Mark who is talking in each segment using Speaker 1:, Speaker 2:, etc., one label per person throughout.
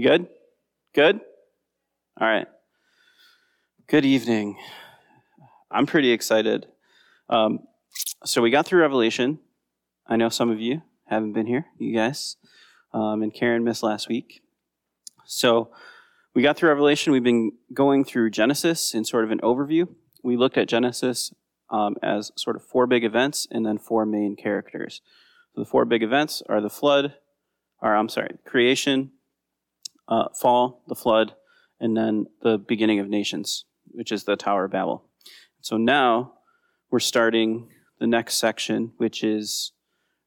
Speaker 1: You good? Good? All right. Good evening. I'm pretty excited. Um, so we got through Revelation. I know some of you haven't been here, you guys. Um, and Karen missed last week. So we got through Revelation. We've been going through Genesis in sort of an overview. We looked at Genesis um, as sort of four big events and then four main characters. So the four big events are the flood, or I'm sorry, creation, uh, fall, the flood, and then the beginning of nations, which is the Tower of Babel. So now we're starting the next section, which is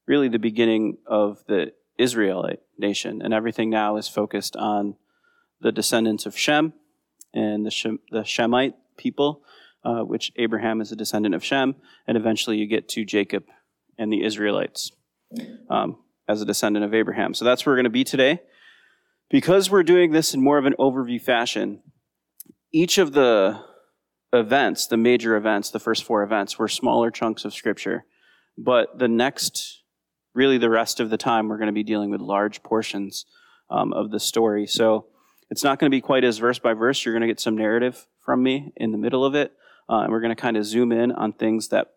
Speaker 1: really the beginning of the Israelite nation, and everything now is focused on the descendants of Shem and the, Shem, the Shemite people, uh, which Abraham is a descendant of Shem, and eventually you get to Jacob and the Israelites um, as a descendant of Abraham. So that's where we're going to be today. Because we're doing this in more of an overview fashion, each of the events, the major events, the first four events, were smaller chunks of scripture. But the next, really the rest of the time, we're going to be dealing with large portions um, of the story. So it's not going to be quite as verse by verse. You're going to get some narrative from me in the middle of it. Uh, and we're going to kind of zoom in on things that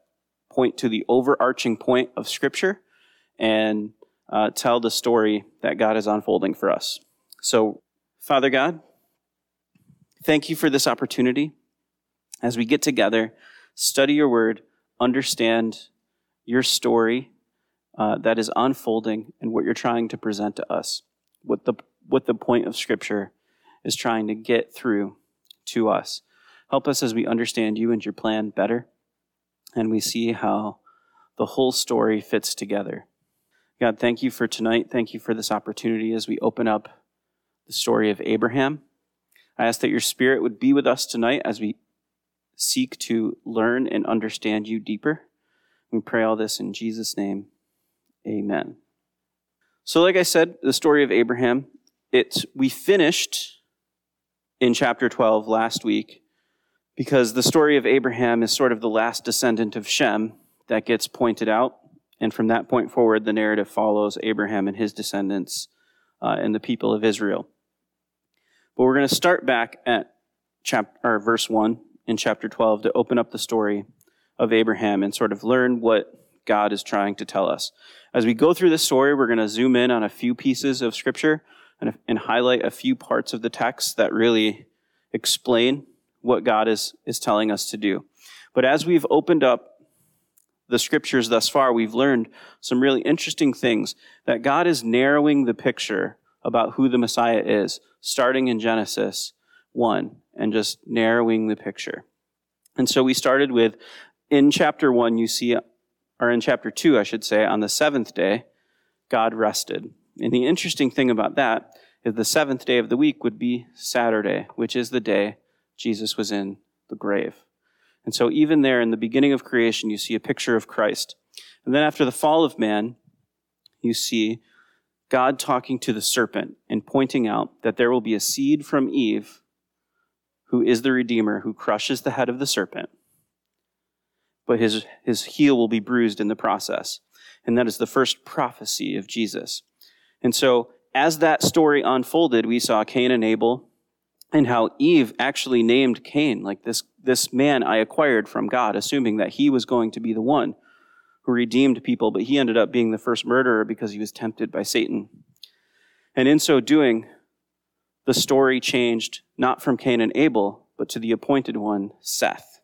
Speaker 1: point to the overarching point of scripture and uh, tell the story that God is unfolding for us. So, Father God, thank you for this opportunity as we get together, study your word, understand your story uh, that is unfolding and what you're trying to present to us, what the, what the point of Scripture is trying to get through to us. Help us as we understand you and your plan better, and we see how the whole story fits together. God, thank you for tonight. Thank you for this opportunity as we open up the story of Abraham. I ask that your spirit would be with us tonight as we seek to learn and understand you deeper. We pray all this in Jesus' name. Amen. So, like I said, the story of Abraham, it's we finished in chapter 12 last week because the story of Abraham is sort of the last descendant of Shem that gets pointed out. And from that point forward, the narrative follows Abraham and his descendants uh, and the people of Israel. But we're going to start back at chapter or verse 1 in chapter 12 to open up the story of Abraham and sort of learn what God is trying to tell us. As we go through this story, we're going to zoom in on a few pieces of scripture and, and highlight a few parts of the text that really explain what God is, is telling us to do. But as we've opened up the scriptures thus far, we've learned some really interesting things that God is narrowing the picture about who the Messiah is, starting in Genesis 1 and just narrowing the picture. And so we started with in chapter 1, you see, or in chapter 2, I should say, on the seventh day, God rested. And the interesting thing about that is the seventh day of the week would be Saturday, which is the day Jesus was in the grave. And so, even there in the beginning of creation, you see a picture of Christ. And then, after the fall of man, you see God talking to the serpent and pointing out that there will be a seed from Eve who is the Redeemer who crushes the head of the serpent, but his, his heel will be bruised in the process. And that is the first prophecy of Jesus. And so, as that story unfolded, we saw Cain and Abel and how Eve actually named Cain, like this, this man I acquired from God, assuming that he was going to be the one who redeemed people, but he ended up being the first murderer because he was tempted by Satan. And in so doing, the story changed not from Cain and Abel, but to the appointed one, Seth.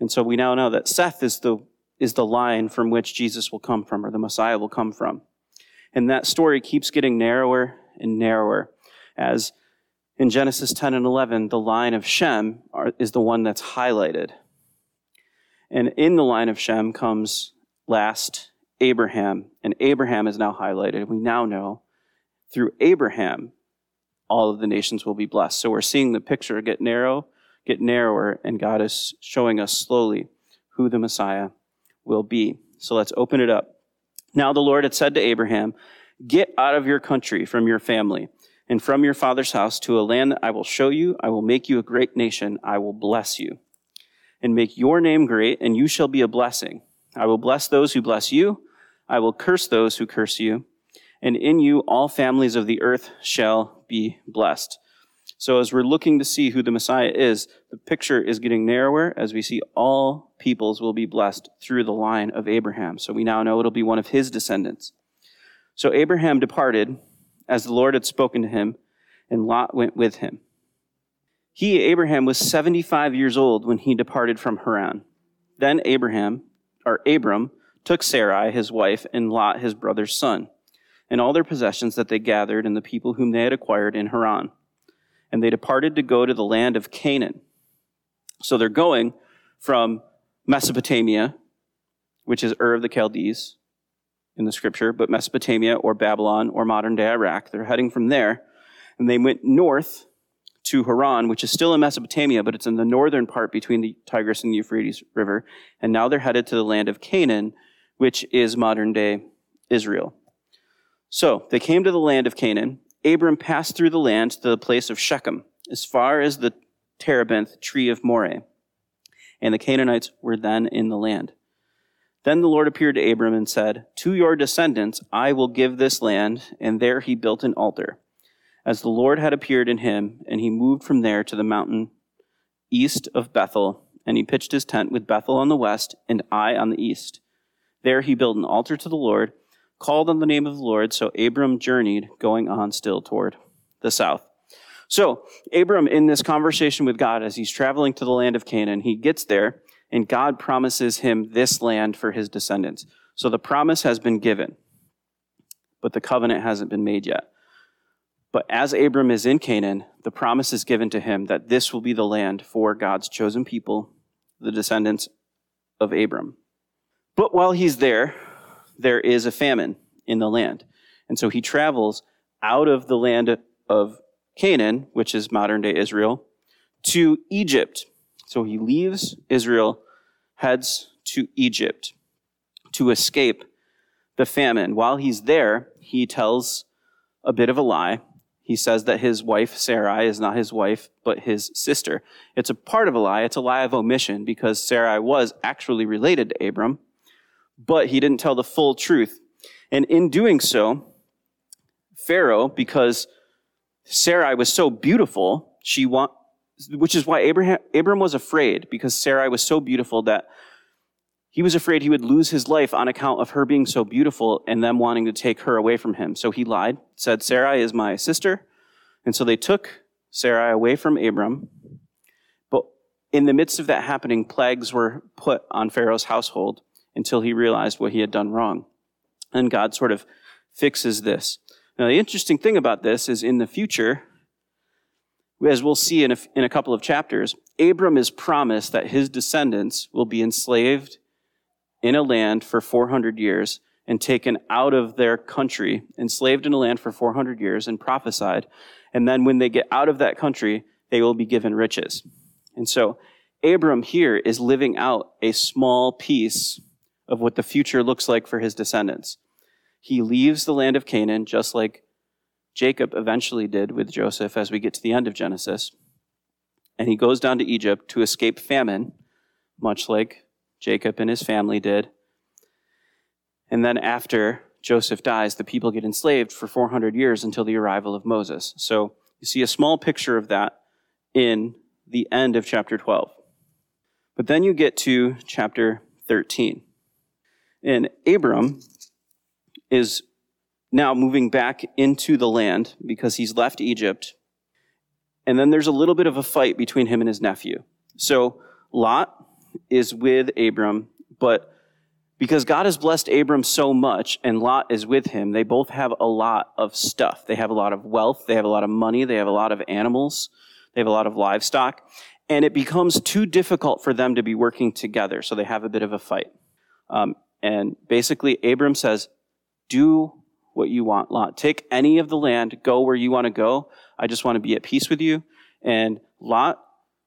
Speaker 1: And so we now know that Seth is the, is the line from which Jesus will come from, or the Messiah will come from. And that story keeps getting narrower and narrower as in Genesis 10 and 11, the line of Shem are, is the one that's highlighted. And in the line of Shem comes last Abraham, and Abraham is now highlighted. We now know through Abraham, all of the nations will be blessed. So we're seeing the picture get narrow, get narrower, and God is showing us slowly who the Messiah will be. So let's open it up. Now the Lord had said to Abraham, Get out of your country, from your family, and from your father's house to a land that I will show you. I will make you a great nation. I will bless you and make your name great, and you shall be a blessing. I will bless those who bless you. I will curse those who curse you and in you all families of the earth shall be blessed. So, as we're looking to see who the Messiah is, the picture is getting narrower as we see all peoples will be blessed through the line of Abraham. So, we now know it'll be one of his descendants. So, Abraham departed as the Lord had spoken to him, and Lot went with him. He, Abraham, was 75 years old when he departed from Haran. Then Abraham, or Abram, took Sarai, his wife, and Lot, his brother's son, and all their possessions that they gathered, and the people whom they had acquired in Haran and they departed to go to the land of Canaan. So they're going from Mesopotamia, which is Ur of the Chaldees in the scripture, but Mesopotamia or Babylon or modern day Iraq. They're heading from there. And they went north to Haran, which is still in Mesopotamia, but it's in the northern part between the Tigris and the Euphrates River. And now they're headed to the land of Canaan, which is modern day Israel. So they came to the land of Canaan, Abram passed through the land to the place of Shechem, as far as the terebinth tree of Moreh. And the Canaanites were then in the land. Then the Lord appeared to Abram and said, To your descendants I will give this land. And there he built an altar. As the Lord had appeared in him, and he moved from there to the mountain east of Bethel, and he pitched his tent with Bethel on the west and Ai on the east. There he built an altar to the Lord called on the name of the Lord. So Abram journeyed, going on still toward the south. So Abram, in this conversation with God, as he's traveling to the land of Canaan, he gets there, and God promises him this land for his descendants. So the promise has been given, but the covenant hasn't been made yet. But as Abram is in Canaan, the promise is given to him that this will be the land for God's chosen people, the descendants of Abram. But while he's there, there is a famine in the land. And so he travels out of the land of Canaan, which is modern day Israel, to Egypt. So he leaves Israel, heads to Egypt to escape the famine. While he's there, he tells a bit of a lie. He says that his wife, Sarai, is not his wife, but his sister. It's a part of a lie. It's a lie of omission because Sarai was actually related to Abram but he didn't tell the full truth. And in doing so, Pharaoh, because Sarai was so beautiful, she want, which is why Abraham, Abram was afraid, because Sarai was so beautiful that he was afraid he would lose his life on account of her being so beautiful and them wanting to take her away from him. So he lied, said, Sarai is my sister. And so they took Sarai away from Abram. But in the midst of that happening, plagues were put on Pharaoh's household until he realized what he had done wrong. And God sort of fixes this. Now, the interesting thing about this is in the future, as we'll see in a, in a couple of chapters, Abram is promised that his descendants will be enslaved in a land for 400 years and taken out of their country, enslaved in a land for 400 years, and prophesied. And then when they get out of that country, they will be given riches. And so Abram here is living out a small piece of what the future looks like for his descendants. He leaves the land of Canaan, just like Jacob eventually did with Joseph as we get to the end of Genesis. And he goes down to Egypt to escape famine, much like Jacob and his family did. And then after Joseph dies, the people get enslaved for 400 years until the arrival of Moses. So you see a small picture of that in the end of chapter 12. But then you get to chapter 13. And Abram is now moving back into the land because he's left Egypt. And then there's a little bit of a fight between him and his nephew. So Lot is with Abram, but because God has blessed Abram so much and Lot is with him, they both have a lot of stuff. They have a lot of wealth, they have a lot of money, they have a lot of animals, they have a lot of livestock, and it becomes too difficult for them to be working together, so they have a bit of a fight. Um, and basically, Abram says, Do what you want, Lot. Take any of the land, go where you want to go. I just want to be at peace with you. And Lot,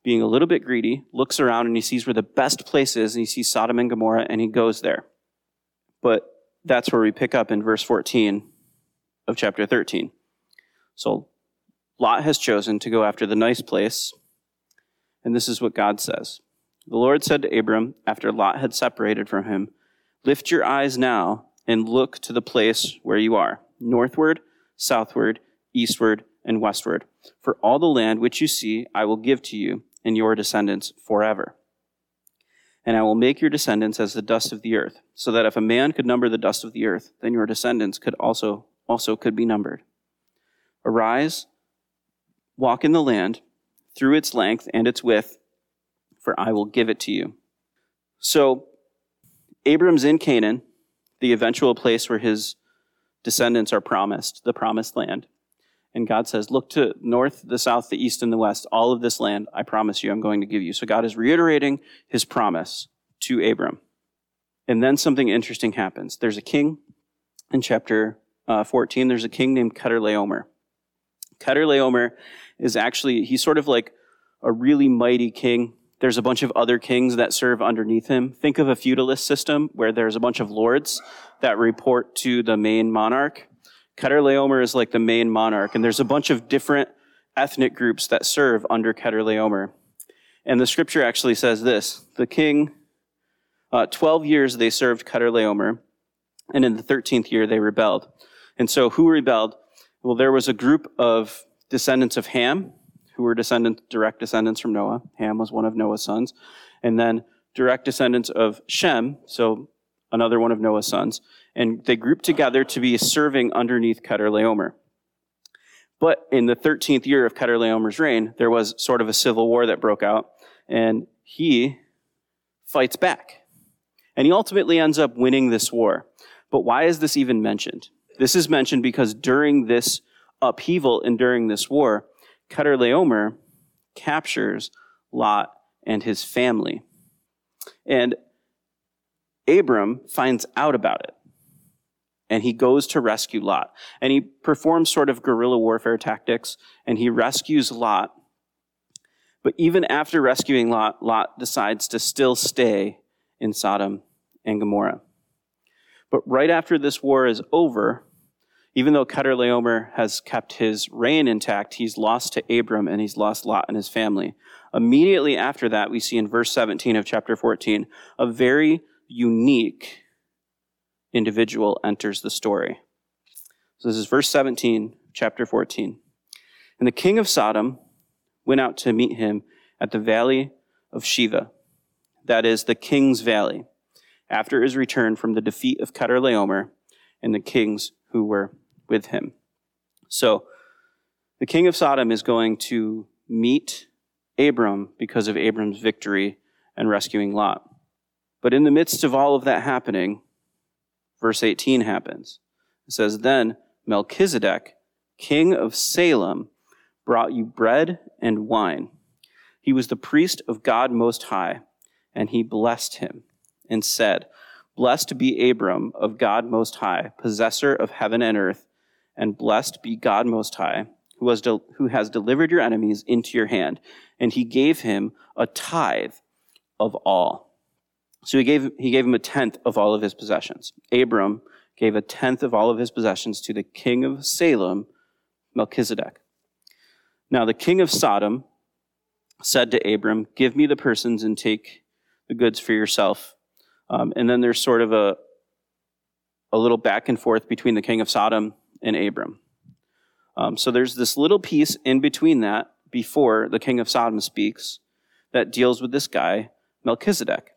Speaker 1: being a little bit greedy, looks around and he sees where the best place is, and he sees Sodom and Gomorrah, and he goes there. But that's where we pick up in verse 14 of chapter 13. So Lot has chosen to go after the nice place, and this is what God says. The Lord said to Abram, after Lot had separated from him, Lift your eyes now and look to the place where you are. northward, southward, eastward, and westward. For all the land which you see, I will give to you and your descendants forever. And I will make your descendants as the dust of the earth, so that if a man could number the dust of the earth, then your descendants could also also could be numbered. Arise, walk in the land through its length and its width, for I will give it to you. So Abram's in Canaan, the eventual place where his descendants are promised, the promised land. And God says, Look to north, the south, the east, and the west. All of this land, I promise you, I'm going to give you. So God is reiterating his promise to Abram. And then something interesting happens. There's a king in chapter uh, 14. There's a king named Chedorlaomer. Chedorlaomer is actually, he's sort of like a really mighty king. There's a bunch of other kings that serve underneath him. Think of a feudalist system where there's a bunch of lords that report to the main monarch. Chedorlaomer is like the main monarch, and there's a bunch of different ethnic groups that serve under Chedorlaomer. And the scripture actually says this the king, uh, 12 years they served Chedorlaomer, and in the 13th year they rebelled. And so who rebelled? Well, there was a group of descendants of Ham, who were descendants, direct descendants from Noah. Ham was one of Noah's sons. And then direct descendants of Shem, so another one of Noah's sons and they grouped together to be serving underneath Chedorlaomer. But in the 13th year of Chedorlaomer's reign, there was sort of a civil war that broke out, and he fights back. And he ultimately ends up winning this war. But why is this even mentioned? This is mentioned because during this upheaval and during this war, Chedorlaomer captures Lot and his family. And Abram finds out about it and he goes to rescue Lot. And he performs sort of guerrilla warfare tactics, and he rescues Lot. But even after rescuing Lot, Lot decides to still stay in Sodom and Gomorrah. But right after this war is over, even though Chedorlaomer has kept his reign intact, he's lost to Abram and he's lost Lot and his family. Immediately after that, we see in verse 17 of chapter 14 a very unique individual enters the story. So this is verse 17, chapter 14. And the king of Sodom went out to meet him at the valley of Shaveh, that is, the king's valley, after his return from the defeat of Chedorlaomer and the kings who were with him. So the king of Sodom is going to meet Abram because of Abram's victory and rescuing Lot. But in the midst of all of that happening, verse 18 happens. It says, Then Melchizedek, king of Salem, brought you bread and wine. He was the priest of God Most High, and he blessed him and said, Blessed be Abram of God Most High, possessor of heaven and earth, and blessed be God Most High, who, was de- who has delivered your enemies into your hand. And he gave him a tithe of all. So he gave, he gave him a tenth of all of his possessions. Abram gave a tenth of all of his possessions to the king of Salem, Melchizedek. Now the king of Sodom said to Abram, Give me the persons and take the goods for yourself. Um, and then there's sort of a, a little back and forth between the king of Sodom and Abram. Um, so there's this little piece in between that before the king of Sodom speaks that deals with this guy, Melchizedek.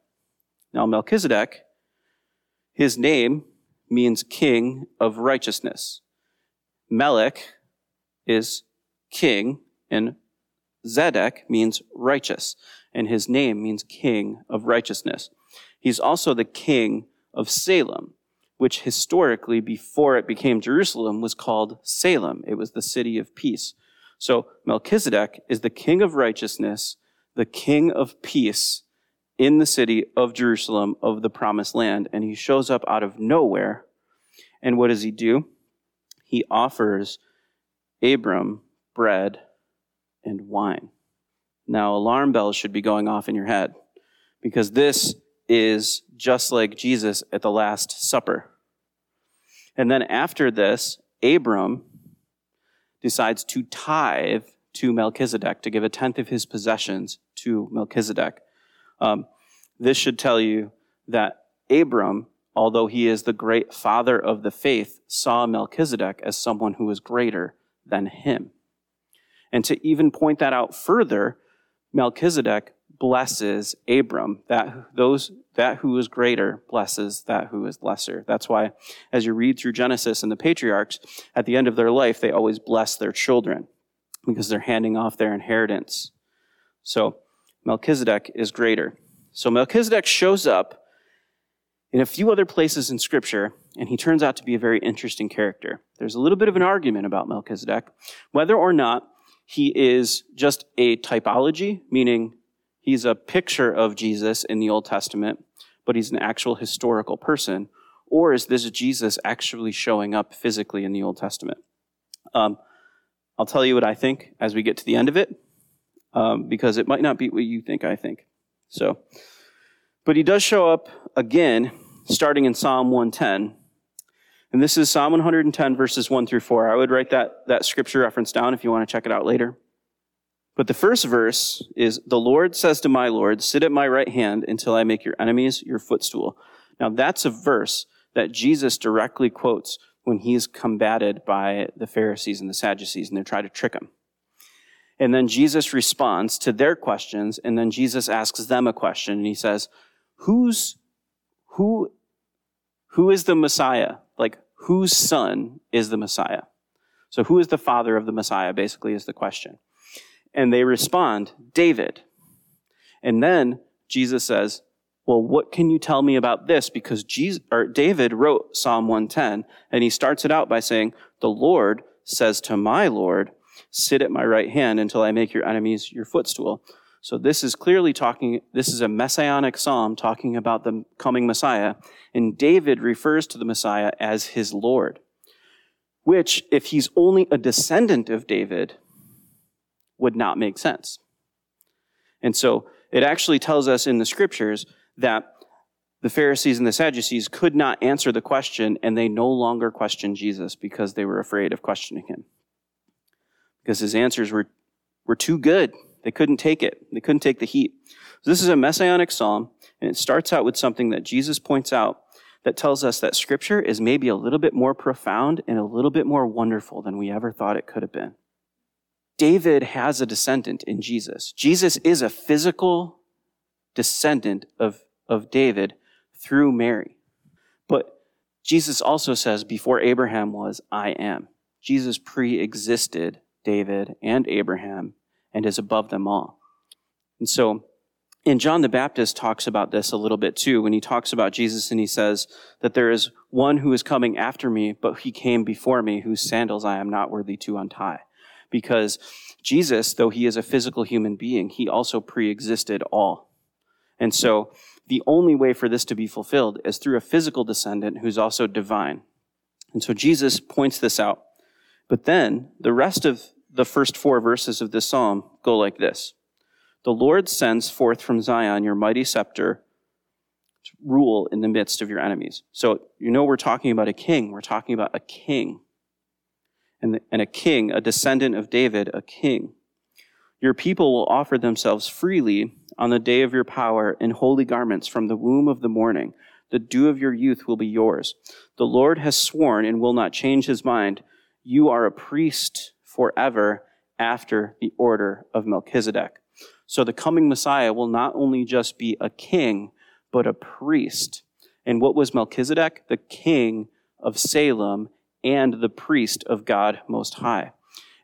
Speaker 1: Now, Melchizedek, his name means king of righteousness. Melech is king, and Zedek means righteous, and his name means king of righteousness. He's also the king of Salem, which historically, before it became Jerusalem, was called Salem. It was the city of peace. So Melchizedek is the king of righteousness, the king of peace, in the city of Jerusalem of the promised land. And he shows up out of nowhere. And what does he do? He offers Abram bread and wine. Now, alarm bells should be going off in your head because this is just like Jesus at the Last Supper. And then after this, Abram decides to tithe to Melchizedek, to give a tenth of his possessions to Melchizedek. Um, this should tell you that Abram although he is the great father of the faith, saw Melchizedek as someone who was greater than him. And to even point that out further, Melchizedek blesses Abram. That those that who is greater blesses that who is lesser. That's why, as you read through Genesis and the patriarchs, at the end of their life, they always bless their children because they're handing off their inheritance. So Melchizedek is greater. So Melchizedek shows up in a few other places in Scripture, and he turns out to be a very interesting character. There's a little bit of an argument about Melchizedek, whether or not he is just a typology, meaning he's a picture of Jesus in the Old Testament, but he's an actual historical person, or is this Jesus actually showing up physically in the Old Testament? Um, I'll tell you what I think as we get to the end of it, um, because it might not be what you think I think. So, but he does show up again, starting in Psalm 110. And this is Psalm 110, verses 1 through 4. I would write that, that scripture reference down if you want to check it out later. But the first verse is The Lord says to my Lord, Sit at my right hand until I make your enemies your footstool. Now, that's a verse that Jesus directly quotes when he's combated by the Pharisees and the Sadducees, and they try to trick him. And then Jesus responds to their questions, and then Jesus asks them a question, and he says, Who's who who is the Messiah? Like, whose son is the Messiah? So, who is the father of the Messiah, basically, is the question. And they respond, David. And then Jesus says, Well, what can you tell me about this? Because Jesus, or David wrote Psalm 110, and he starts it out by saying, The Lord says to my Lord, Sit at my right hand until I make your enemies your footstool. So this is clearly talking, this is a messianic psalm talking about the coming Messiah. And David refers to the Messiah as his Lord, which, if he's only a descendant of David, would not make sense. And so it actually tells us in the scriptures that the Pharisees and the Sadducees could not answer the question and they no longer questioned Jesus because they were afraid of questioning him because his answers were, were too good. They couldn't take it. They couldn't take the heat. So this is a messianic psalm, and it starts out with something that Jesus points out that tells us that scripture is maybe a little bit more profound and a little bit more wonderful than we ever thought it could have been. David has a descendant in Jesus. Jesus is a physical descendant of, of David through Mary. But Jesus also says, before Abraham was, I am. Jesus pre existed David, and Abraham, and is above them all. And so, and John the Baptist talks about this a little bit too when he talks about Jesus and he says that there is one who is coming after me, but he came before me, whose sandals I am not worthy to untie. Because Jesus, though he is a physical human being, he also pre existed all. And so, the only way for this to be fulfilled is through a physical descendant who's also divine. And so, Jesus points this out. But then the rest of the first four verses of this psalm go like this The Lord sends forth from Zion your mighty scepter to rule in the midst of your enemies. So, you know, we're talking about a king. We're talking about a king. And, and a king, a descendant of David, a king. Your people will offer themselves freely on the day of your power in holy garments from the womb of the morning. The dew of your youth will be yours. The Lord has sworn and will not change his mind you are a priest forever after the order of Melchizedek. So the coming Messiah will not only just be a king, but a priest. And what was Melchizedek? The king of Salem and the priest of God Most High.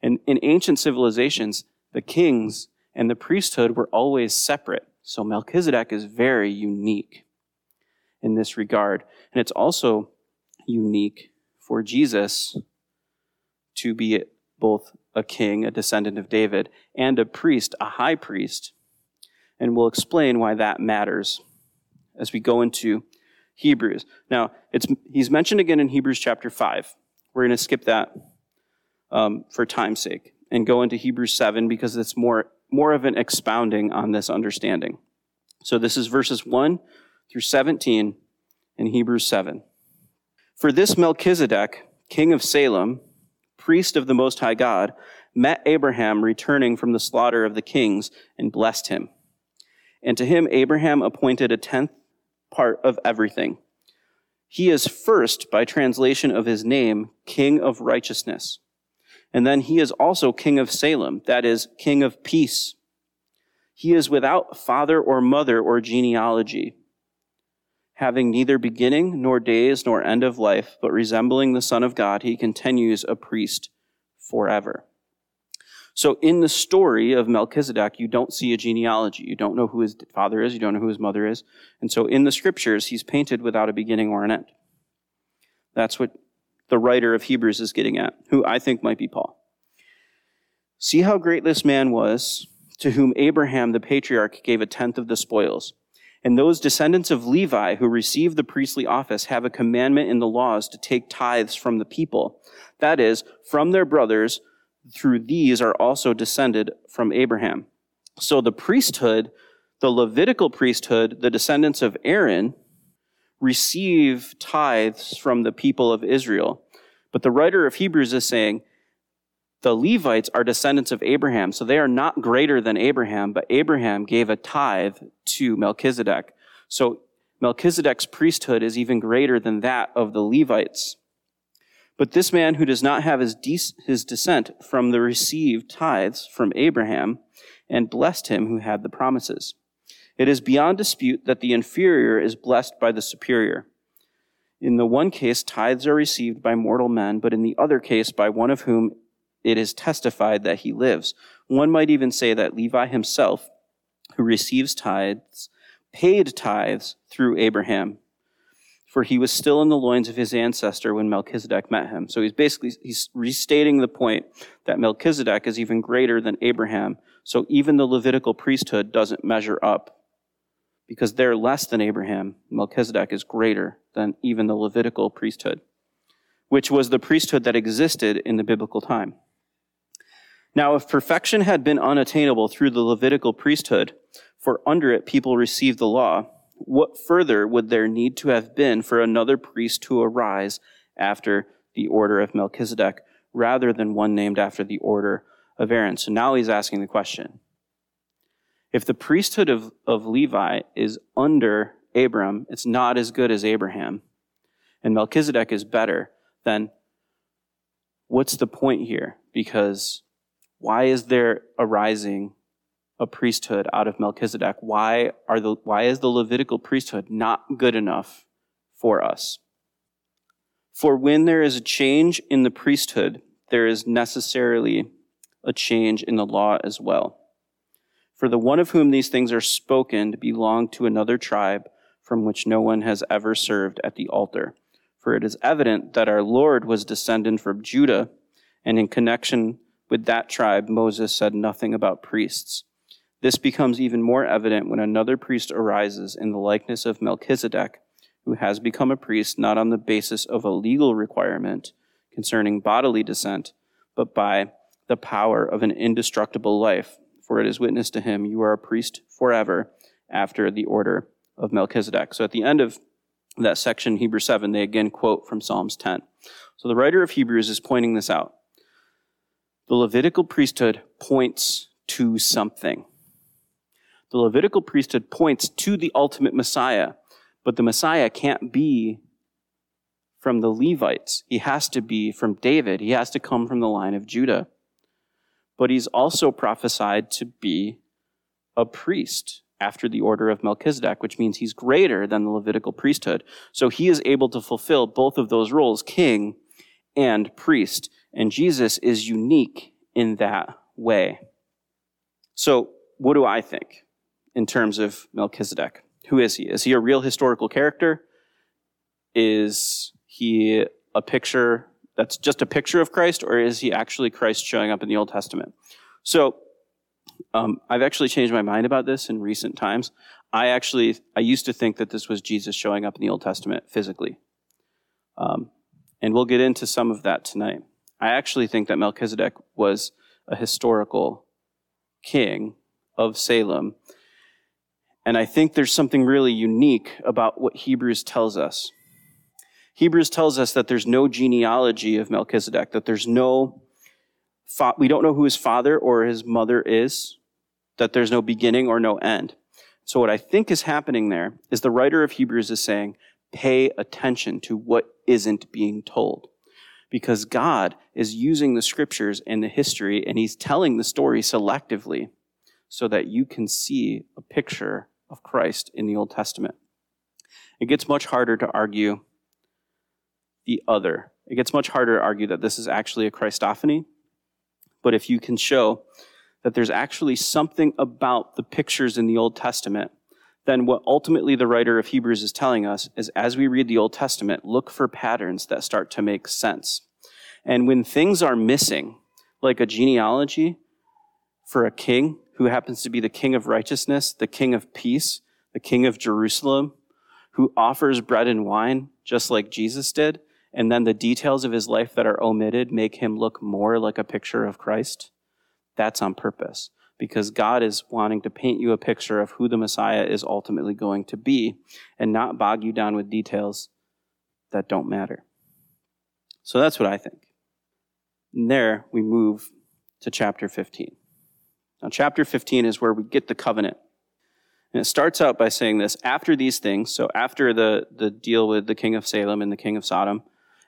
Speaker 1: And in ancient civilizations, the kings and the priesthood were always separate. So Melchizedek is very unique in this regard. And it's also unique for Jesus to be both a king, a descendant of David, and a priest, a high priest. And we'll explain why that matters as we go into Hebrews. Now, it's, he's mentioned again in Hebrews chapter 5. We're going to skip that um, for time's sake and go into Hebrews 7 because it's more, more of an expounding on this understanding. So this is verses 1 through 17 in Hebrews 7. For this Melchizedek, king of Salem, priest of the Most High God, met Abraham returning from the slaughter of the kings and blessed him. And to him Abraham appointed a tenth part of everything. He is first, by translation of his name, King of righteousness. And then he is also King of Salem, that is, King of peace. He is without father or mother or genealogy, having neither beginning nor days nor end of life, but resembling the Son of God, he continues a priest forever. So in the story of Melchizedek, you don't see a genealogy. You don't know who his father is. You don't know who his mother is. And so in the scriptures, he's painted without a beginning or an end. That's what the writer of Hebrews is getting at, who I think might be Paul. See how great this man was, to whom Abraham the patriarch gave a tenth of the spoils. And those descendants of Levi who received the priestly office have a commandment in the laws to take tithes from the people. That is, from their brothers through these are also descended from Abraham. So the priesthood, the Levitical priesthood, the descendants of Aaron, receive tithes from the people of Israel. But the writer of Hebrews is saying the Levites are descendants of Abraham, so they are not greater than Abraham, but Abraham gave a tithe to Melchizedek. So Melchizedek's priesthood is even greater than that of the Levites. But this man who does not have his, de- his descent from the received tithes from Abraham and blessed him who had the promises. It is beyond dispute that the inferior is blessed by the superior. In the one case, tithes are received by mortal men, but in the other case, by one of whom it is testified that he lives. One might even say that Levi himself, who receives tithes, paid tithes through Abraham for he was still in the loins of his ancestor when Melchizedek met him. So he's basically he's restating the point that Melchizedek is even greater than Abraham. So even the Levitical priesthood doesn't measure up because they're less than Abraham. Melchizedek is greater than even the Levitical priesthood, which was the priesthood that existed in the biblical time. Now, if perfection had been unattainable through the Levitical priesthood, for under it people received the law, what further would there need to have been for another priest to arise after the order of Melchizedek rather than one named after the order of Aaron? So now he's asking the question. If the priesthood of, of Levi is under Abram, it's not as good as Abraham, and Melchizedek is better, then what's the point here? Because why is there arising a priesthood out of Melchizedek? Why are the why is the Levitical priesthood not good enough for us? For when there is a change in the priesthood, there is necessarily a change in the law as well. For the one of whom these things are spoken belonged to another tribe from which no one has ever served at the altar. For it is evident that our Lord was descended from Judah, and in connection with that tribe, Moses said nothing about priests. This becomes even more evident when another priest arises in the likeness of Melchizedek, who has become a priest not on the basis of a legal requirement concerning bodily descent, but by the power of an indestructible life. For it is witnessed to him, You are a priest forever after the order of Melchizedek. So at the end of that section, Hebrews 7, they again quote from Psalms 10. So the writer of Hebrews is pointing this out. The Levitical priesthood points to something. The Levitical priesthood points to the ultimate Messiah, but the Messiah can't be from the Levites. He has to be from David. He has to come from the line of Judah. But he's also prophesied to be a priest after the order of Melchizedek, which means he's greater than the Levitical priesthood. So he is able to fulfill both of those roles, king and priest. And Jesus is unique in that way. So, what do I think? in terms of Melchizedek. Who is he? Is he a real historical character? Is he a picture that's just a picture of Christ, or is he actually Christ showing up in the Old Testament? So, um, I've actually changed my mind about this in recent times. I actually, I used to think that this was Jesus showing up in the Old Testament physically. Um, and we'll get into some of that tonight. I actually think that Melchizedek was a historical king of Salem and I think there's something really unique about what Hebrews tells us. Hebrews tells us that there's no genealogy of Melchizedek, that there's no, fa- we don't know who his father or his mother is, that there's no beginning or no end. So what I think is happening there is the writer of Hebrews is saying, pay attention to what isn't being told. Because God is using the scriptures and the history, and He's telling the story selectively so that you can see a picture of Christ in the Old Testament. It gets much harder to argue the other. It gets much harder to argue that this is actually a Christophany. But if you can show that there's actually something about the pictures in the Old Testament then what ultimately the writer of Hebrews is telling us is as we read the Old Testament, look for patterns that start to make sense. And when things are missing, like a genealogy for a king who happens to be the king of righteousness, the king of peace, the king of Jerusalem, who offers bread and wine just like Jesus did, and then the details of his life that are omitted make him look more like a picture of Christ, that's on purpose because God is wanting to paint you a picture of who the Messiah is ultimately going to be and not bog you down with details that don't matter. So that's what I think. And there we move to chapter 15. Now, chapter 15 is where we get the covenant. And it starts out by saying this after these things, so after the, the deal with the king of Salem and the king of Sodom,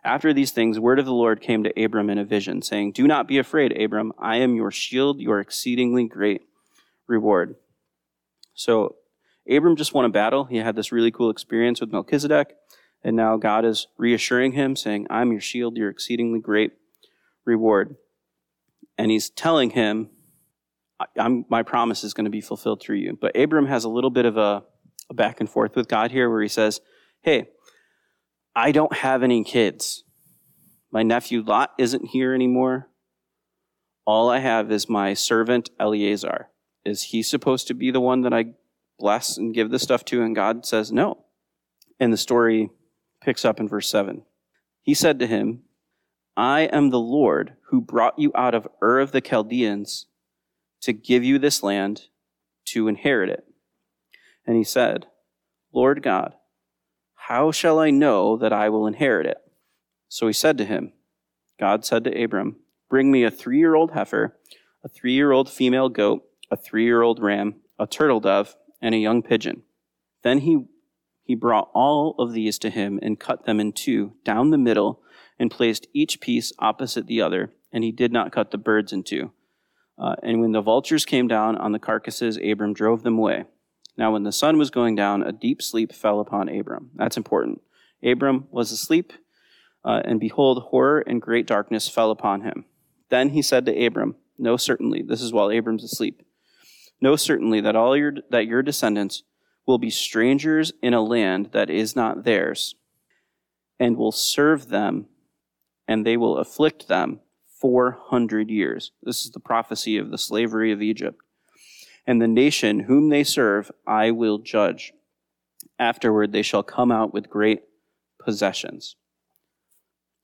Speaker 1: after these things, word of the Lord came to Abram in a vision, saying, Do not be afraid, Abram. I am your shield, your exceedingly great reward. So Abram just won a battle. He had this really cool experience with Melchizedek. And now God is reassuring him, saying, I'm your shield, your exceedingly great reward. And he's telling him, my promise is going to be fulfilled through you. But Abram has a little bit of a, a back and forth with God here where he says, Hey, I don't have any kids. My nephew Lot isn't here anymore. All I have is my servant Eliezer. Is he supposed to be the one that I bless and give this stuff to? And God says no. And the story picks up in verse 7. He said to him, I am the Lord who brought you out of Ur of the Chaldeans to give you this land to inherit it. And he said, Lord God, how shall I know that I will inherit it? So he said to him, God said to Abram, Bring me a three year old heifer, a three year old female goat, a three year old ram, a turtle dove, and a young pigeon. Then he, he brought all of these to him and cut them in two down the middle and placed each piece opposite the other, and he did not cut the birds in two. Uh, and when the vultures came down on the carcasses, Abram drove them away. Now, when the sun was going down, a deep sleep fell upon Abram. That's important. Abram was asleep, uh, and behold, horror and great darkness fell upon him. Then he said to Abram, Know certainly, this is while Abram's asleep. Know certainly that all your that your descendants will be strangers in a land that is not theirs, and will serve them, and they will afflict them four hundred years. This is the prophecy of the slavery of Egypt and the nation whom they serve I will judge. Afterward, they shall come out with great possessions.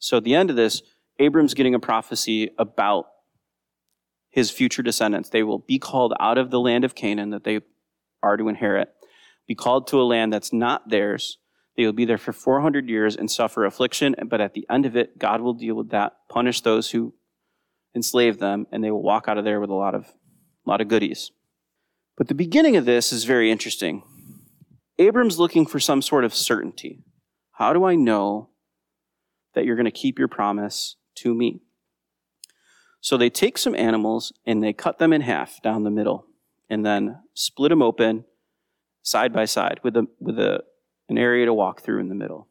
Speaker 1: So at the end of this, Abram's getting a prophecy about his future descendants. They will be called out of the land of Canaan that they are to inherit, be called to a land that's not theirs. They will be there for 400 years and suffer affliction, but at the end of it, God will deal with that, punish those who enslave them, and they will walk out of there with a lot of, a lot of goodies. But the beginning of this is very interesting. Abram's looking for some sort of certainty. How do I know that you're going to keep your promise to me? So they take some animals and they cut them in half down the middle and then split them open side by side with, a, with a, an area to walk through in the middle.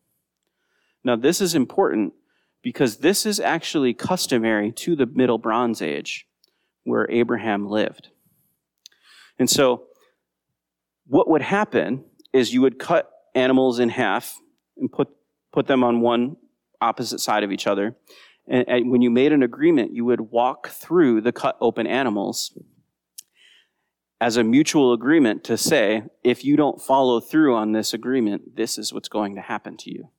Speaker 1: Now, this is important because this is actually customary to the Middle Bronze Age where Abraham lived. And so, what would happen is you would cut animals in half and put, put them on one opposite side of each other. And, and when you made an agreement, you would walk through the cut open animals as a mutual agreement to say, if you don't follow through on this agreement, this is what's going to happen to you.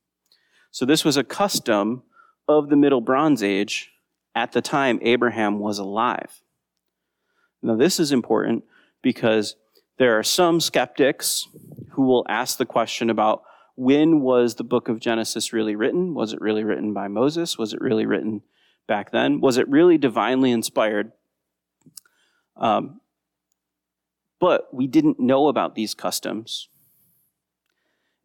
Speaker 1: So, this was a custom of the Middle Bronze Age at the time Abraham was alive. Now, this is important because there are some skeptics who will ask the question about when was the book of Genesis really written? Was it really written by Moses? Was it really written back then? Was it really divinely inspired? Um, but we didn't know about these customs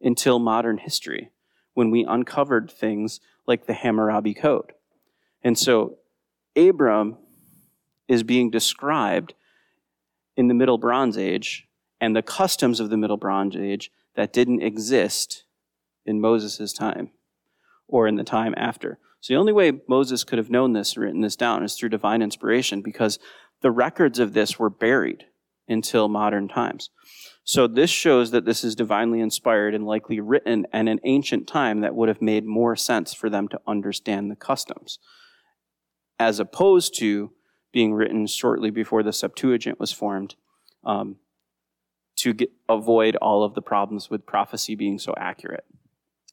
Speaker 1: until modern history. when we uncovered things like the Hammurabi Code. And so Abram is being described in the Middle Bronze Age and the customs of the Middle Bronze Age that didn't exist in Moses' time or in the time after. So the only way Moses could have known this, written this down, is through divine inspiration because the records of this were buried until modern times. So this shows that this is divinely inspired and likely written in an ancient time that would have made more sense for them to understand the customs, as opposed to being written shortly before the Septuagint was formed um, to get, avoid all of the problems with prophecy being so accurate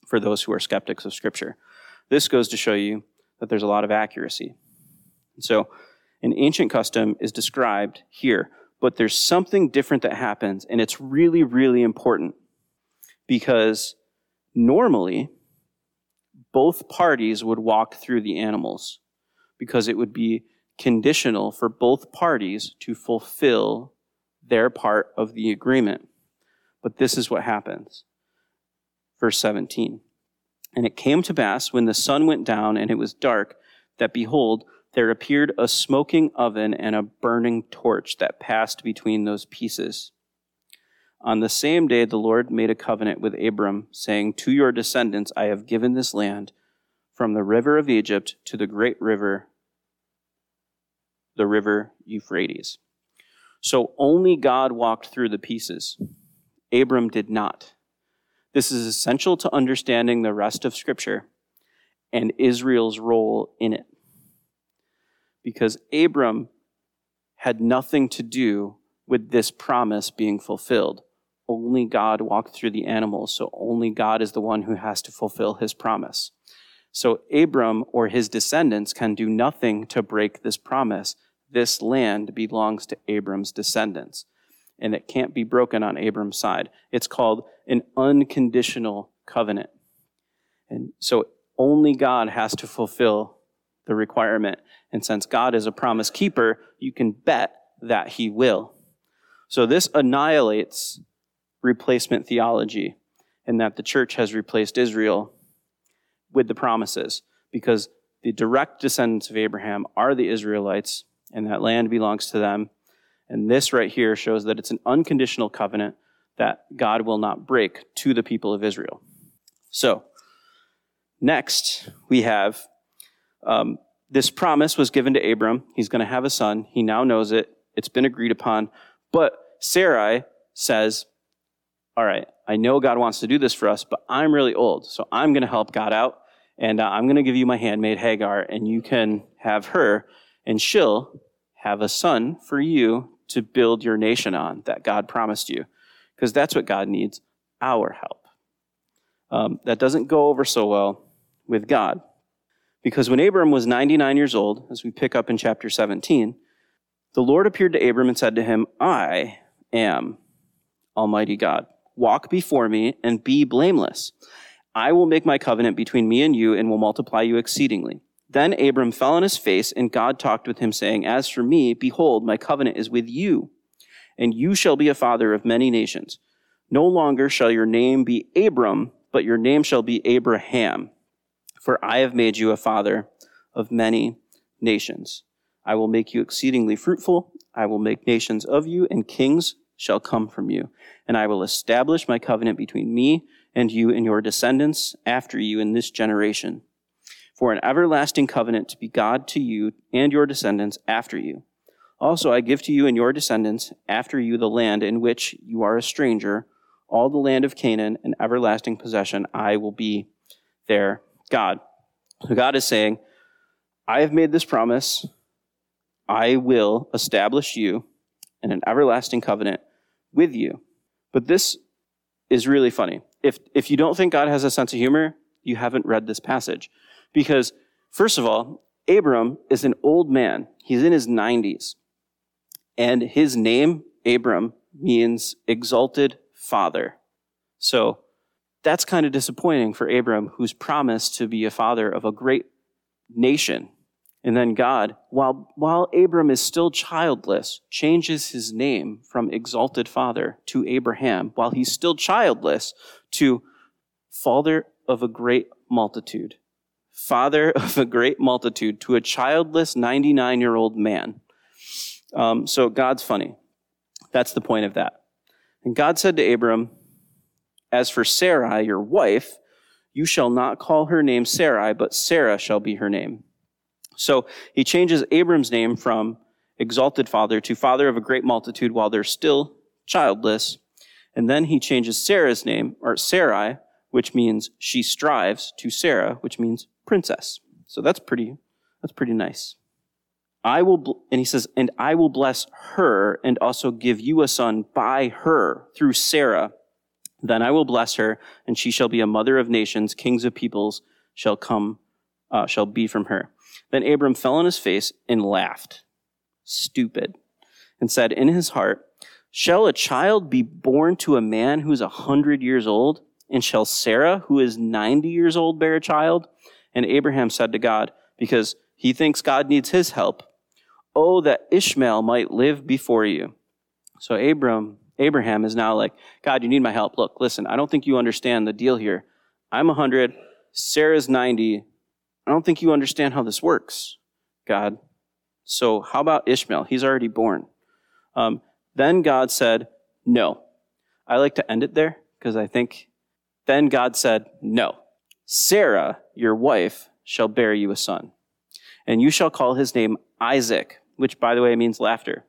Speaker 1: for those who are skeptics of Scripture. This goes to show you that there's a lot of accuracy. So, an ancient custom is described here but there's something different that happens, and it's really, really important because normally both parties would walk through the animals because it would be conditional for both parties to fulfill their part of the agreement. But this is what happens. Verse 17. And it came to pass when the sun went down and it was dark that behold, there appeared a smoking oven and a burning torch that passed between those pieces. On the same day, the Lord made a covenant with Abram, saying, To your descendants I have given this land, from the river of Egypt to the great river, the river Euphrates. So only God walked through the pieces. Abram did not. This is essential to understanding the rest of Scripture and Israel's role in it because Abram had nothing to do with this promise being fulfilled. Only God walked through the animals, so only God is the one who has to fulfill his promise. So Abram or his descendants can do nothing to break this promise. This land belongs to Abram's descendants, and it can't be broken on Abram's side. It's called an unconditional covenant. And so only God has to fulfill the requirement. And since God is a promise keeper, you can bet that he will. So this annihilates replacement theology and that the church has replaced Israel with the promises because the direct descendants of Abraham are the Israelites and that land belongs to them. And this right here shows that it's an unconditional covenant that God will not break to the people of Israel. So, next we have um, this promise was given to Abram. He's going to have a son. He now knows it. It's been agreed upon. But Sarai says, All right, I know God wants to do this for us, but I'm really old. So I'm going to help God out. And uh, I'm going to give you my handmaid Hagar, and you can have her, and she'll have a son for you to build your nation on that God promised you. Because that's what God needs our help. Um, that doesn't go over so well with God. Because when Abram was 99 years old, as we pick up in chapter 17, the Lord appeared to Abram and said to him, I am Almighty God. Walk before me and be blameless. I will make my covenant between me and you and will multiply you exceedingly. Then Abram fell on his face, and God talked with him, saying, As for me, behold, my covenant is with you, and you shall be a father of many nations. No longer shall your name be Abram, but your name shall be Abraham for I have made you a father of many nations. I will make you exceedingly fruitful. I will make nations of you, and kings shall come from you. And I will establish my covenant between me and you and your descendants after you in this generation. For an everlasting covenant to be God to you and your descendants after you. Also, I give to you and your descendants after you the land in which you are a stranger, all the land of Canaan, an everlasting possession. I will be their God. So God is saying, I have made this promise. I will establish you in an everlasting covenant with you. But this is really funny. If, if you don't think God has a sense of humor, you haven't read this passage. Because, first of all, Abram is an old man. He's in his 90s. And his name, Abram, means exalted father. So that's kind of disappointing for Abram, who's promised to be a father of a great nation. And then God, while, while Abram is still childless, changes his name from exalted father to Abraham, while he's still childless, to father of a great multitude. Father of a great multitude to a childless 99 year old man. Um, so God's funny. That's the point of that. And God said to Abram, As for Sarai, your wife, you shall not call her name Sarai, but Sarah shall be her name. So he changes Abram's name from exalted father to father of a great multitude while they're still childless. And then he changes Sarah's name, or Sarai, which means she strives, to Sarah, which means princess. So that's pretty, that's pretty nice. I will, bl- and he says, and I will bless her and also give you a son by her through Sarah. Then I will bless her, and she shall be a mother of nations. Kings of peoples shall come, uh, shall be from her. Then Abram fell on his face and laughed, stupid, and said in his heart, Shall a child be born to a man who is a hundred years old? And shall Sarah, who is ninety years old, bear a child? And Abraham said to God, because he thinks God needs his help, Oh, that Ishmael might live before you. So Abram, Abraham is now like, God, you need my help. Look, listen, I don't think you understand the deal here. I'm 100, Sarah's 90. I don't think you understand how this works, God. So how about Ishmael? He's already born. Um, then God said, No. I like to end it there because I think then God said, No. Sarah, your wife, shall bear you a son, and you shall call his name Isaac, which, by the way, means laughter.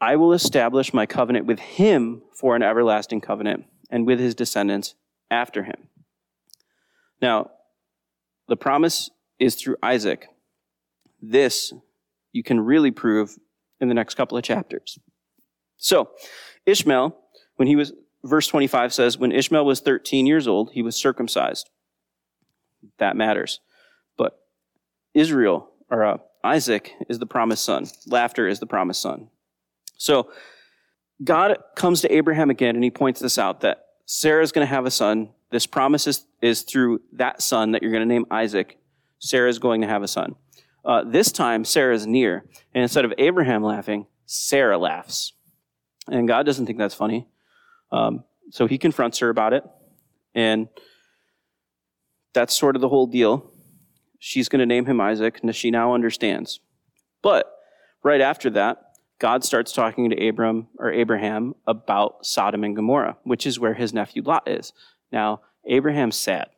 Speaker 1: I will establish my covenant with him for an everlasting covenant, and with his descendants after him. Now, the promise is through Isaac. This you can really prove in the next couple of chapters. So, Ishmael, when he was, verse 25 says, when Ishmael was 13 years old, he was circumcised. That matters. But Israel, or uh, Isaac, is the promised son. Laughter is the promised son. So, God comes to Abraham again and he points this out that Sarah is going to have a son. This promise is, is through that son that you're going to name Isaac. Sarah is going to have a son. Uh, this time, Sarah is near. And instead of Abraham laughing, Sarah laughs. And God doesn't think that's funny. Um, so he confronts her about it. And that's sort of the whole deal. She's going to name him Isaac, and she now understands. But right after that, God starts talking to Abram or Abraham about Sodom and Gomorrah, which is where his nephew Lot is. Now, Abraham's sad.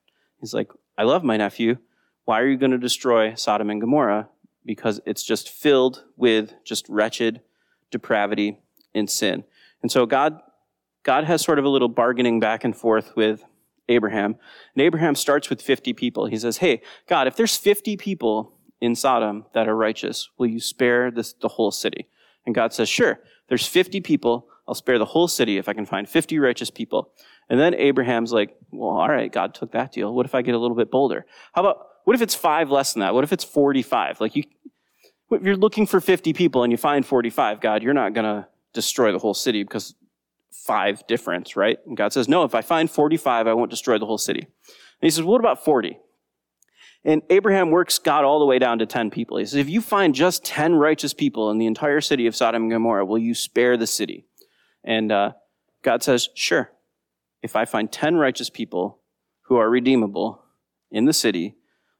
Speaker 1: He's like, I love my nephew. Why are you going to destroy Sodom and Gomorrah? Because it's just filled with just wretched depravity and sin. And so God, God has sort of a little bargaining back and forth with Abraham. And Abraham starts with 50 people. He says, Hey, God, if there's 50 people in Sodom that are righteous, will you spare this, the whole city? And God says, Sure, there's 50 people. I'll spare the whole city if I can find 50 righteous people. And then Abraham's like, Well, all right, God took that deal. What if I get a little bit bolder? How about, what if it's five less than that? What if it's 45? Like, you, if you're looking for 50 people and you find 45, God, you're not going to destroy the whole city because five difference, right? And God says, No, if I find 45, I won't destroy the whole city. And he says, What about 40? And Abraham works God all the way down to 10 people. He says, If you find just 10 righteous people in the entire city of Sodom and Gomorrah, will you spare the city? And uh, God says, Sure. If I find 10 righteous people who are redeemable in the city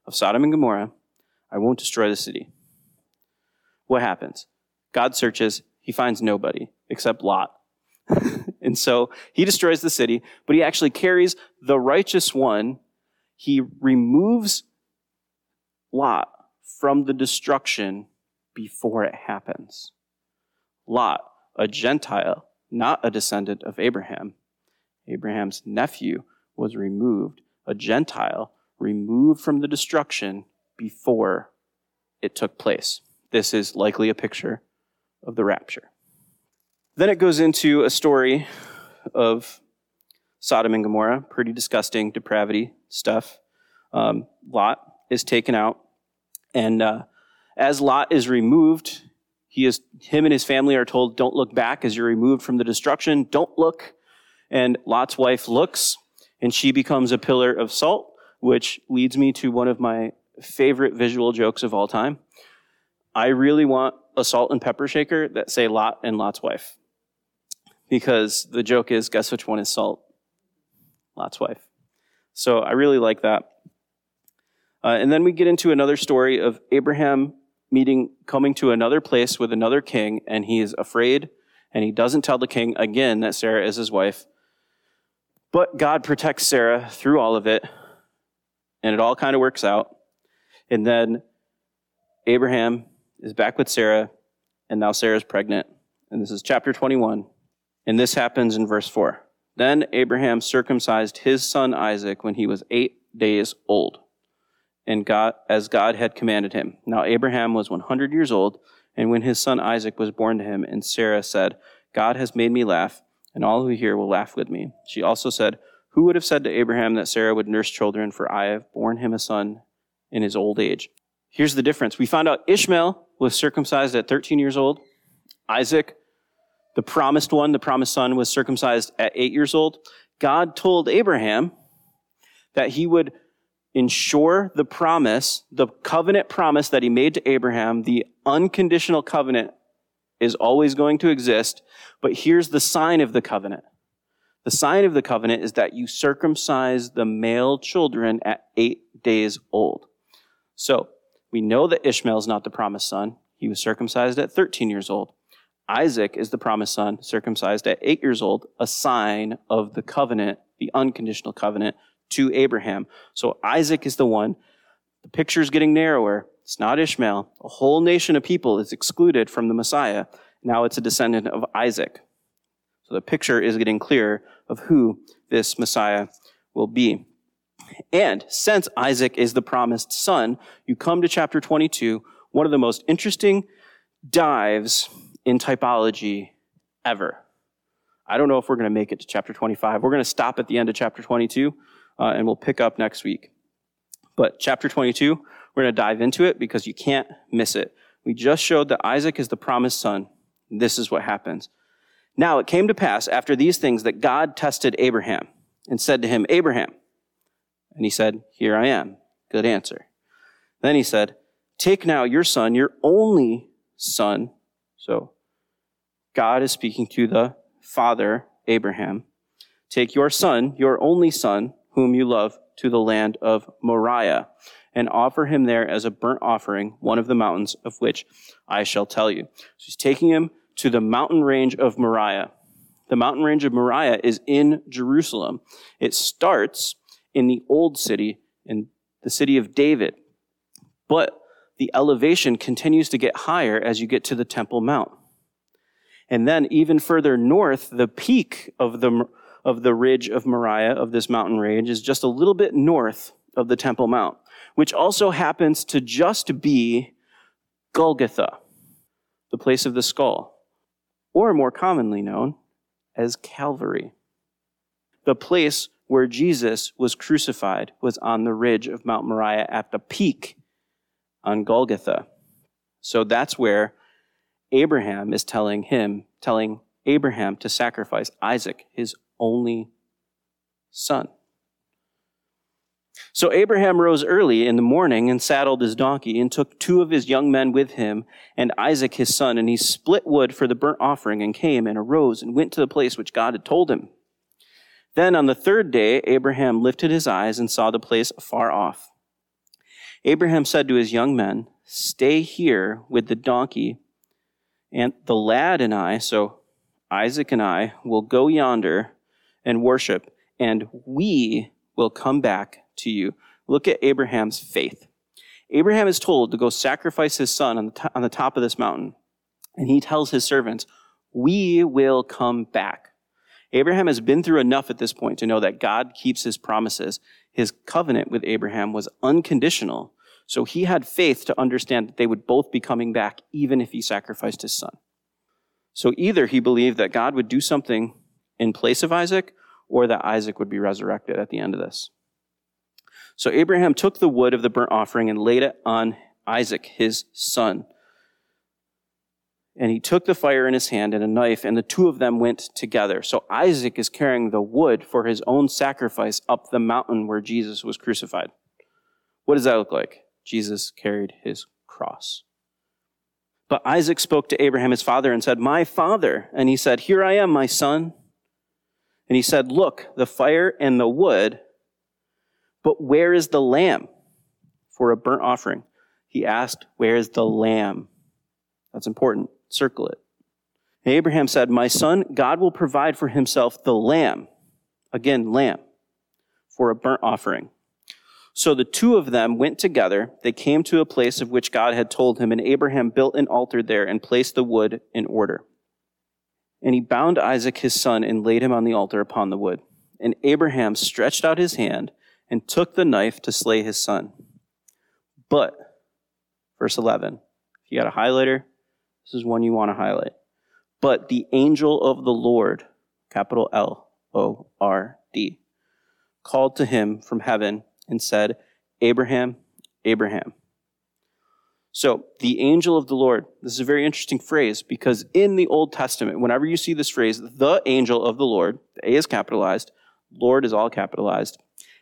Speaker 1: of Sodom and Gomorrah, I won't destroy the city. What happens? God searches, he finds nobody except Lot. And so he destroys the city, but he actually carries the righteous one. He removes Lot from the destruction before it happens. Lot, a Gentile, not a descendant of Abraham. Abraham's nephew was removed, a Gentile, removed from the destruction before it took place. This is likely a picture of the rapture. Then it goes into a story of Sodom and Gomorrah, pretty disgusting depravity stuff. Um, Lot is taken out, and uh, as Lot is removed, he is him and his family are told, "Don't look back as you're removed from the destruction. Don't look." And Lot's wife looks, and she becomes a pillar of salt, which leads me to one of my favorite visual jokes of all time. I really want a salt and pepper shaker that say Lot and Lot's wife. Because the joke is, guess which one is salt? Lot's wife. So I really like that. Uh, and then we get into another story of Abraham meeting, coming to another place with another king, and he is afraid, and he doesn't tell the king again that Sarah is his wife. But God protects Sarah through all of it, and it all kind of works out. And then Abraham is back with Sarah, and now Sarah's pregnant. And this is chapter 21. And this happens in verse 4. Then Abraham circumcised his son Isaac when he was eight days old and God, as God had commanded him. Now Abraham was 100 years old, and when his son Isaac was born to him, and Sarah said, God has made me laugh, and all who hear will laugh with me. She also said, Who would have said to Abraham that Sarah would nurse children, for I have borne him a son in his old age? Here's the difference. We found out Ishmael was circumcised at 13 years old. Isaac, the promised one, the promised son, was circumcised at 8 years old. God told Abraham that he would ensure the promise, the covenant promise that he made to Abraham, the unconditional covenant is always going to exist. But here's the sign of the covenant. The sign of the covenant is that you circumcise the male children at eight days old. So we know that Ishmael is not the promised son. He was circumcised at 13 years old. Isaac is the promised son, circumcised at eight years old, a sign of the covenant, the unconditional covenant to Abraham. So Isaac is the one. The picture is getting narrower. It's not Ishmael. A whole nation of people is excluded from the Messiah. Now it's a descendant of Isaac. So the picture is getting clearer of who this Messiah will be. And since Isaac is the promised son, you come to chapter 22, one of the most interesting dives in typology ever. I don't know if we're going to make it to chapter 25. We're going to stop at the end of chapter 22 uh, and we'll pick up next week. But chapter 22, we're going to dive into it because you can't miss it. We just showed that Isaac is the promised son. This is what happens. Now it came to pass after these things that God tested Abraham and said to him, Abraham. And he said, Here I am. Good answer. Then he said, Take now your son, your only son. So God is speaking to the father, Abraham. Take your son, your only son, whom you love, to the land of Moriah, and offer him there as a burnt offering, one of the mountains of which I shall tell you. So he's taking him to the mountain range of Moriah. The mountain range of Moriah is in Jerusalem. It starts in the old city, in the city of David. But the elevation continues to get higher as you get to the Temple Mount. And then even further north, the peak of the of the ridge of Moriah, of this mountain range, is just a little bit north of the Temple Mount, which also happens to just be Golgotha, the place of the skull, or more commonly known as Calvary. The place where Jesus was crucified was on the ridge of Mount Moriah at the peak on Golgotha. So that's where Abraham is telling him, telling Abraham to sacrifice Isaac, his only son. So Abraham rose early in the morning and saddled his donkey and took two of his young men with him and Isaac his son, and he split wood for the burnt offering and came and arose and went to the place which God had told him. Then on the third day, Abraham lifted his eyes and saw the place far off. Abraham said to his young men, Stay here with the donkey, and the lad and I, so Isaac and I, will go yonder and worship, and we will come back to you. Look at Abraham's faith. Abraham is told to go sacrifice his son on the, on the top of this mountain. And he tells his servants, We will come back. Abraham has been through enough at this point to know that God keeps his promises. His covenant with Abraham was unconditional. So he had faith to understand that they would both be coming back, even if he sacrificed his son. So either he believed that God would do something in place of Isaac, or that Isaac would be resurrected at the end of this. So Abraham took the wood of the burnt offering and laid it on Isaac, his son. And he took the fire in his hand and a knife, and the two of them went together. So Isaac is carrying the wood for his own sacrifice up the mountain where Jesus was crucified. What does that look like? Jesus carried his cross. But Isaac spoke to Abraham, his father, and said, My father. And he said, Here I am, my son. And he said, Look, the fire and the wood, But where is the lamb for a burnt offering? He asked, Where is the lamb? That's important. Circle it. Abraham said, My son, God will provide for himself the lamb. Again, lamb, for a burnt offering. So the two of them went together. They came to a place of which God had told him, and Abraham built an altar there and placed the wood in order. And he bound Isaac his son and laid him on the altar upon the wood. And Abraham stretched out his hand and took the knife to slay his son. But, verse 11, if you got a highlighter, this is one you want to highlight. But the angel of the Lord, capital L O R D, called to him from heaven and said, Abraham, Abraham. So, the angel of the Lord, this is a very interesting phrase because in the Old Testament, whenever you see this phrase, the angel of the Lord, the A is capitalized, Lord is all capitalized,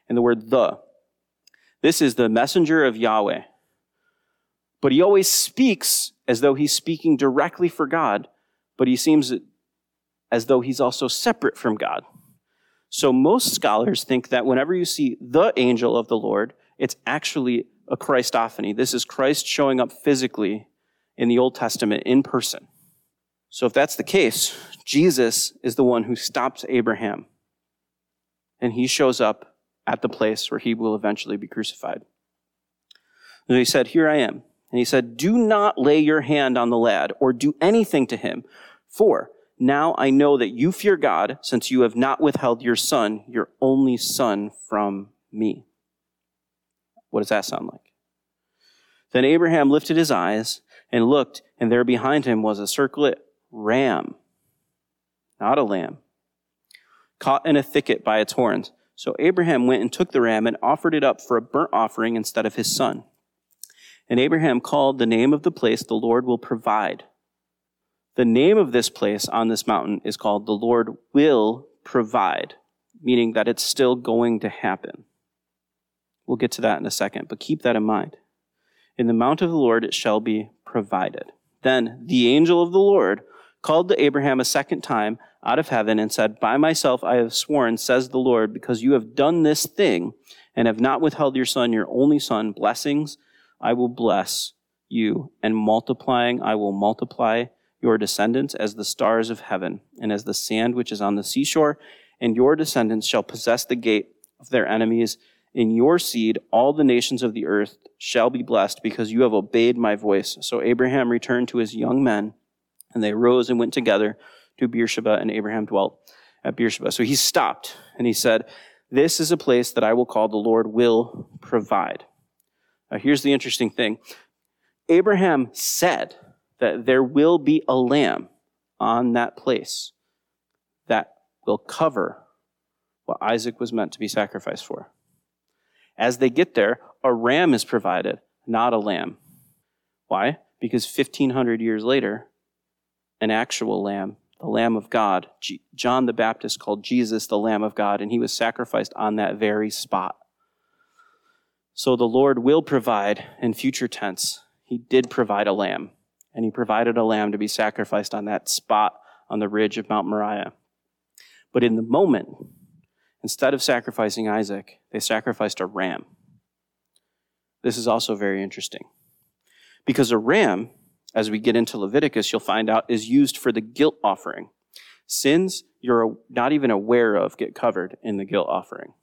Speaker 1: and the word the, this is the messenger of Yahweh. But he always speaks as though he's speaking directly for God, but he seems as though he's also separate from God. So most scholars think that whenever you see the angel of the Lord, it's actually a Christophany. This is Christ showing up physically in the Old Testament in person. So if that's the case, Jesus is the one who stops Abraham. And he shows up at the place where he will eventually be crucified. And he said, Here I am. And he said, Do not lay your hand on the lad or do anything to him, for now I know that you fear God, since you have not withheld your son, your only son, from me. What does that sound like? Then Abraham lifted his eyes and looked, and there behind him was a circlet ram, not a lamb, caught in a thicket by its horns. So Abraham went and took the ram and offered it up for a burnt offering instead of his son. And Abraham called the name of the place the Lord will provide. The name of this place on this mountain is called the Lord will provide, meaning that it's still going to happen. We'll get to that in a second, but keep that in mind. In the mount of the Lord it shall be provided. Then the angel of the Lord called to Abraham a second time out of heaven and said, By myself I have sworn, says the Lord, because you have done this thing and have not withheld your son, your only son, blessings I will bless you, and multiplying I will multiply your descendants as the stars of heaven, and as the sand which is on the seashore, and your descendants shall possess the gate of their enemies. In your seed, all the nations of the earth shall be blessed, because you have obeyed my voice. So Abraham returned to his young men, and they rose and went together to Beersheba, and Abraham dwelt at Beersheba. So he stopped, and he said, This is a place that I will call the Lord will provide. Now, here's the interesting thing Abraham said, that there will be a lamb on that place that will cover what Isaac was meant to be sacrificed for. As they get there, a ram is provided, not a lamb. Why? Because 1500 years later, an actual lamb, the Lamb of God, John the Baptist called Jesus the Lamb of God, and he was sacrificed on that very spot. So the Lord will provide in future tense. He did provide a lamb and he provided a lamb to be sacrificed on that spot on the ridge of Mount Moriah. But in the moment, instead of sacrificing Isaac, they sacrificed a ram. This is also very interesting. Because a ram, as we get into Leviticus, you'll find out, is used for the guilt offering. Sins you're not even aware of get covered in the guilt offering.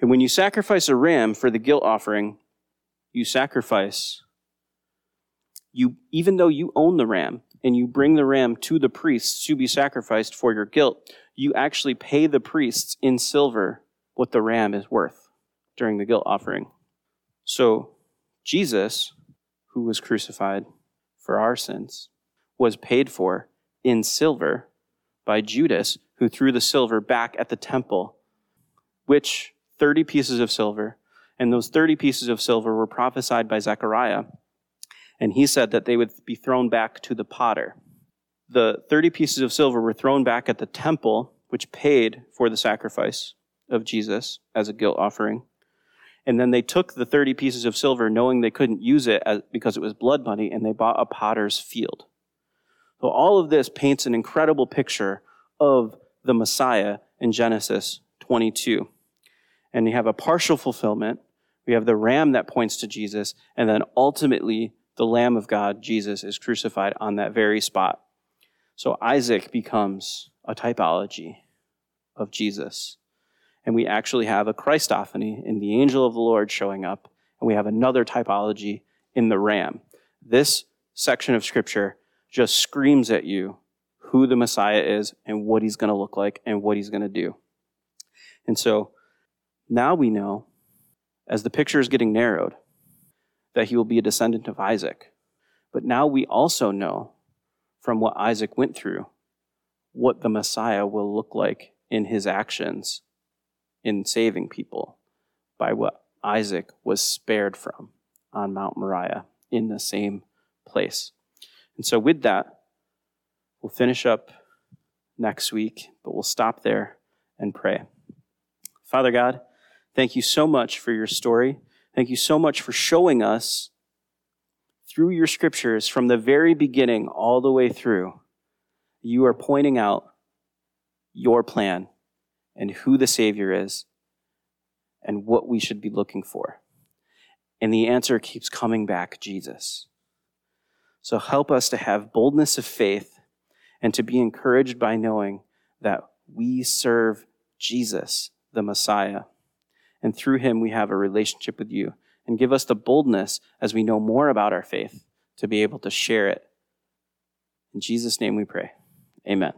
Speaker 1: And when you sacrifice a ram for the guilt offering, you sacrifice you, even though you own the ram and you bring the ram to the priests to be sacrificed for your guilt, you actually pay the priests in silver what the ram is worth during the guilt offering. So, Jesus, who was crucified for our sins, was paid for in silver by Judas, who threw the silver back at the temple, which 30 pieces of silver, and those 30 pieces of silver were prophesied by Zechariah and he said that they would be thrown back to the potter. The 30 pieces of silver were thrown back at the temple, which paid for the sacrifice of Jesus as a guilt offering. And then they took the 30 pieces of silver, knowing they couldn't use it as, because it was blood money, and they bought a potter's field. So all of this paints an incredible picture of the Messiah in Genesis 22. And you have a partial fulfillment. We have the ram that points to Jesus, and then ultimately the Lamb of God, Jesus, is crucified on that very spot. So Isaac becomes a typology of Jesus. And we actually have a Christophany in the angel of the Lord showing up, and we have another typology in the ram. This section of scripture just screams at you who the Messiah is and what he's going to look like and what he's going to do. And so now we know, as the picture is getting narrowed, that he will be a descendant of Isaac. But now we also know from what Isaac went through what the Messiah will look like in his actions in saving people by what Isaac was spared from on Mount Moriah in the same place. And so, with that, we'll finish up next week, but we'll stop there and pray. Father God, thank you so much for your story. Thank you so much for showing us through your scriptures from the very beginning all the way through. You are pointing out your plan and who the Savior is and what we should be looking for. And the answer keeps coming back Jesus. So help us to have boldness of faith and to be encouraged by knowing that we serve Jesus, the Messiah. And through him, we have a relationship with you. And give us the boldness as we know more about our faith to be able to share it. In Jesus' name we pray. Amen.